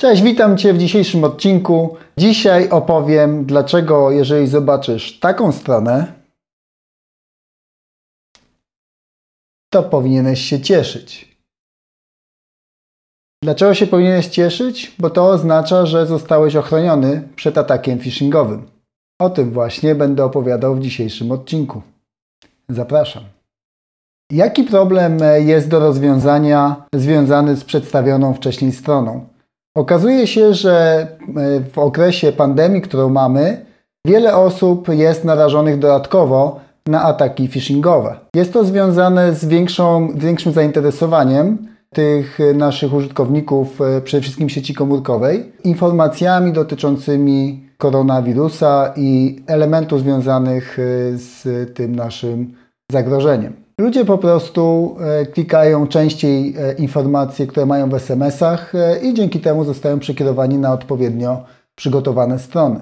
Cześć, witam Cię w dzisiejszym odcinku. Dzisiaj opowiem, dlaczego, jeżeli zobaczysz taką stronę, to powinieneś się cieszyć. Dlaczego się powinieneś cieszyć? Bo to oznacza, że zostałeś ochroniony przed atakiem phishingowym. O tym właśnie będę opowiadał w dzisiejszym odcinku. Zapraszam. Jaki problem jest do rozwiązania związany z przedstawioną wcześniej stroną? Okazuje się, że e, w okresie pandemii, którą mamy, wiele osób jest narażonych dodatkowo na ataki phishingowe. Jest to związane z większą, większym zainteresowaniem tych naszych użytkowników, e, przede wszystkim sieci komórkowej, informacjami dotyczącymi koronawirusa i elementów związanych e, z tym naszym zagrożeniem. Ludzie po prostu e, klikają częściej e, informacje, które mają w SMS-ach e, i dzięki temu zostają przekierowani na odpowiednio przygotowane strony.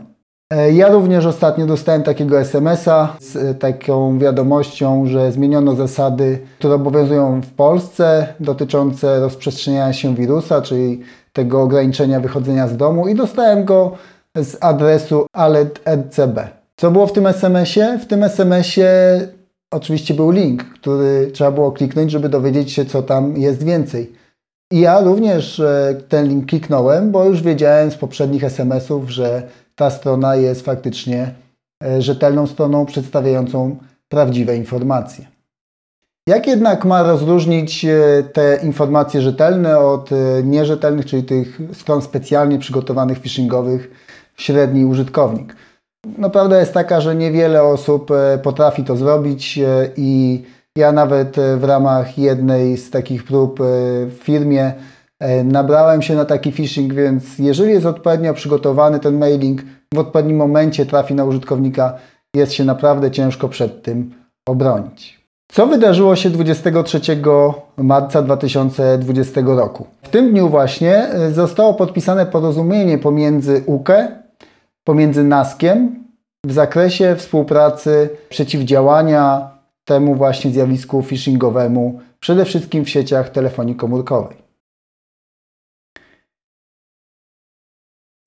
Ja również ostatnio dostałem takiego SMS-a z taką wiadomością, że zmieniono zasady, które obowiązują w Polsce dotyczące rozprzestrzeniania się wirusa, czyli tego ograniczenia wychodzenia z domu i dostałem go z adresu alet.rcb. Co było w tym SMS-ie? W tym SMS-ie oczywiście był link, który trzeba było kliknąć, żeby dowiedzieć się, co tam jest więcej. I ja również e, ten link kliknąłem, bo już wiedziałem z poprzednich SMS-ów, że ta strona jest faktycznie e, rzetelną stroną przedstawiającą prawdziwe informacje. Jak jednak ma rozróżnić e, te informacje rzetelne od nierzetelnych, czyli tych stron specjalnie przygotowanych phishingowych średni użytkownik? No prawda jest taka, że niewiele osób e, potrafi to zrobić e, i ja nawet e, w ramach jednej z takich prób w firmie nabrałem się na taki phishing, więc jeżeli jest odpowiednio przygotowany ten mailing, w odpowiednim momencie trafi na użytkownika, jest się naprawdę ciężko przed tym obronić. Co wydarzyło się 23 marca 2020 roku? W tym dniu właśnie zostało podpisane porozumienie pomiędzy UKE pomiędzy NASKiem w zakresie współpracy przeciwdziałania temu właśnie zjawisku phishingowemu, przede wszystkim w sieciach telefonii komórkowej.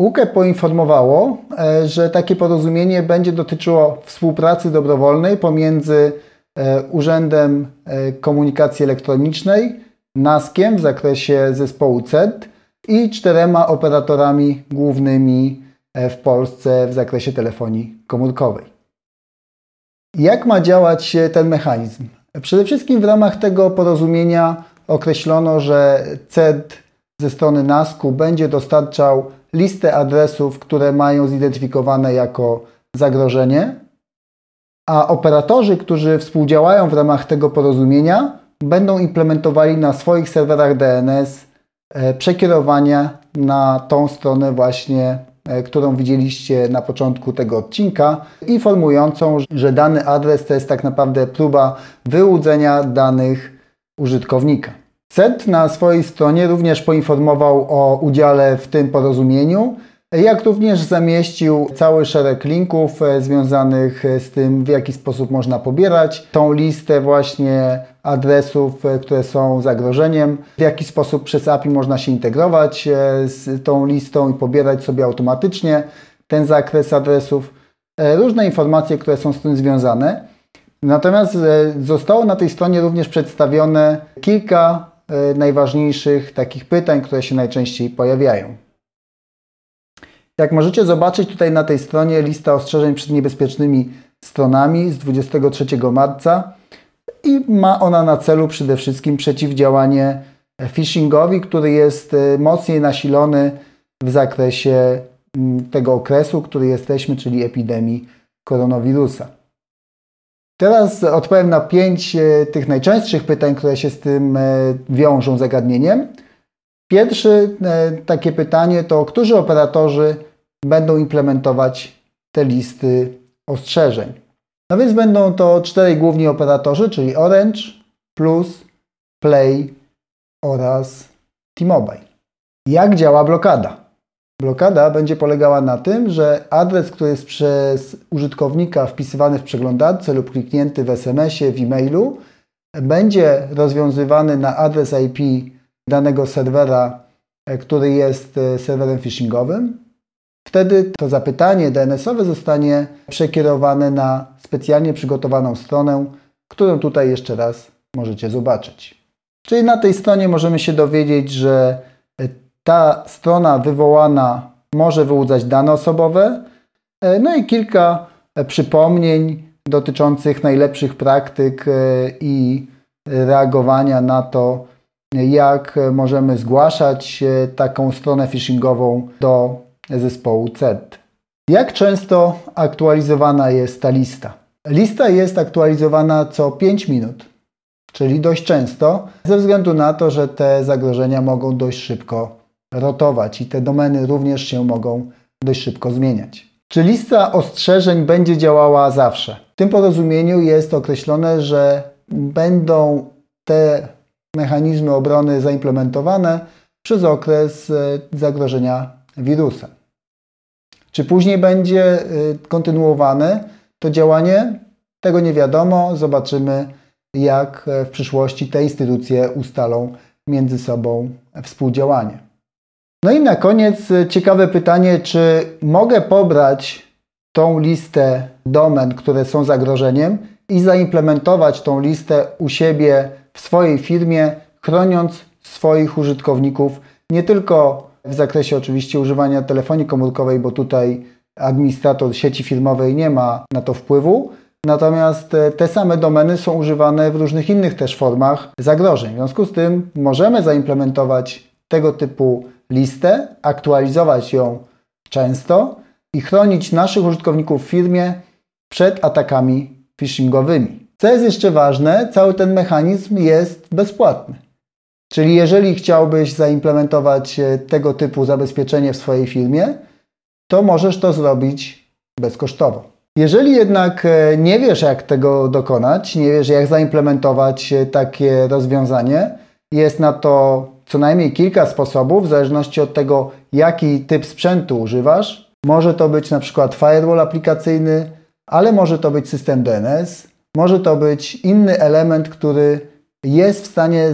UKE poinformowało, e, że takie porozumienie będzie dotyczyło współpracy dobrowolnej pomiędzy e, Urzędem e, Komunikacji Elektronicznej, NASKiem w zakresie zespołu CED i czterema operatorami głównymi w Polsce w zakresie telefonii komórkowej. Jak ma działać ten mechanizm? Przede wszystkim w ramach tego porozumienia określono, że CED ze strony NASK-u będzie dostarczał listę adresów, które mają zidentyfikowane jako zagrożenie, a operatorzy, którzy współdziałają w ramach tego porozumienia, będą implementowali na swoich serwerach DNS e, przekierowania na tą stronę właśnie E, którą widzieliście na początku tego odcinka, informującą, że dany adres to jest tak naprawdę próba wyłudzenia danych użytkownika. CET na swojej stronie również poinformował o udziale w tym porozumieniu jak również zamieścił cały szereg linków e, związanych e, z tym, w jaki sposób można pobierać tą listę właśnie adresów, e, które są zagrożeniem, w jaki sposób przez API można się integrować z tą listą i pobierać sobie automatycznie ten zakres adresów. Różne informacje, które są z tym związane. Natomiast zostało na tej stronie również przedstawione kilka najważniejszych takich pytań, które się najczęściej pojawiają. Jak możecie zobaczyć tutaj na tej stronie lista ostrzeżeń przed niebezpiecznymi stronami z 23 marca i ma ona na celu przede wszystkim przeciwdziałanie phishingowi, który jest e, mocniej nasilony w zakresie mm, tego okresu, który jesteśmy, czyli epidemii koronawirusa. Teraz odpowiem na pięć e, tych najczęstszych pytań, które się z tym e, wiążą zagadnieniem. Pierwsze takie pytanie to, którzy operatorzy będą implementować te listy ostrzeżeń. No więc będą to czterej główni operatorzy, czyli Orange, Plus, Play oraz T-Mobile. Jak działa blokada? Blokada będzie polegała na tym, że adres, który jest przez użytkownika wpisywany w przeglądarce lub kliknięty w SMS-ie, w e-mailu, będzie rozwiązywany na adres IP danego serwera e, który jest e, serwerem phishingowym, wtedy to zapytanie DNS-owe zostanie przekierowane na specjalnie przygotowaną stronę, którą tutaj jeszcze raz możecie zobaczyć. Czyli na tej stronie możemy się dowiedzieć, że e, ta strona wywołana może wyłudzać dane osobowe, no i kilka przypomnień dotyczących najlepszych praktyk i reagowania na to, jak możemy zgłaszać taką stronę phishingową do zespołu CERT. Jak często aktualizowana jest ta lista? Lista jest aktualizowana co 5 minut, czyli dość często, ze względu na to, że te zagrożenia mogą dość szybko rotować i te domeny również się mogą dość szybko zmieniać. Czy lista ostrzeżeń będzie działała zawsze? W tym porozumieniu jest określone, że będą te mechanizmy obrony zaimplementowane przez okres e, zagrożenia wirusem. Czy później będzie e, kontynuowane to działanie? Tego nie wiadomo. Zobaczymy, jak e, w przyszłości te instytucje ustalą między sobą współdziałanie. No i na koniec ciekawe pytanie, czy mogę pobrać tą listę domen, które są zagrożeniem i zaimplementować tą listę u siebie w swojej firmie, chroniąc swoich użytkowników nie tylko w zakresie oczywiście używania telefonii komórkowej, bo tutaj administrator sieci firmowej nie ma na to wpływu, natomiast te same domeny są używane w różnych innych też formach zagrożeń. W związku z tym możemy zaimplementować tego typu listę, aktualizować ją często i chronić naszych użytkowników w firmie przed atakami phishingowymi. Co jest jeszcze ważne, cały ten mechanizm jest bezpłatny. Czyli jeżeli chciałbyś zaimplementować e, tego typu zabezpieczenie w swojej firmie, to możesz to zrobić bezkosztowo. Jeżeli jednak e, nie wiesz, jak tego dokonać, nie wiesz, jak zaimplementować e, takie rozwiązanie, jest na to co najmniej kilka sposobów, w zależności od tego, jaki typ sprzętu używasz. Może to być na przykład firewall aplikacyjny, ale może to być system DNS, może to być inny element, który jest w stanie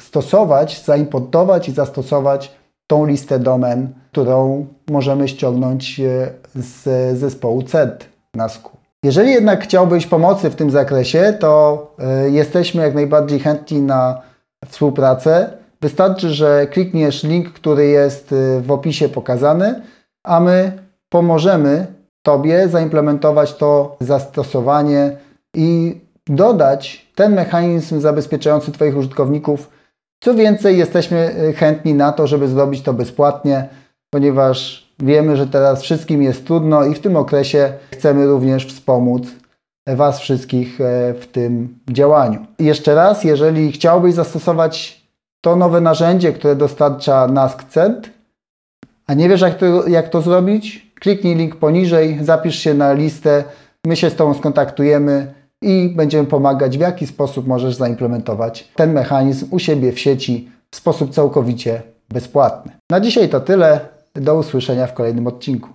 zastosować, zaimportować i zastosować tą listę domen, którą możemy ściągnąć e, z zespołu CED NASKU. Jeżeli jednak chciałbyś pomocy w tym zakresie, to e, jesteśmy jak najbardziej chętni na współpracę. Wystarczy, że klikniesz link, który jest e, w opisie pokazany, a my pomożemy Tobie zaimplementować to zastosowanie i dodać ten mechanizm zabezpieczający Twoich użytkowników. Co więcej, jesteśmy e, chętni na to, żeby zrobić to bezpłatnie, ponieważ wiemy, że teraz wszystkim jest trudno i w tym okresie chcemy również wspomóc Was wszystkich e, w tym działaniu. I jeszcze raz, jeżeli chciałbyś zastosować to nowe narzędzie, które dostarcza NaskCent, a nie wiesz jak to, jak to zrobić, Kliknij link poniżej, zapisz się na listę, my się z Tobą skontaktujemy i będziemy pomagać, w jaki sposób możesz zaimplementować ten mechanizm u siebie w sieci w sposób całkowicie bezpłatny. Na dzisiaj to tyle. Do usłyszenia w kolejnym odcinku.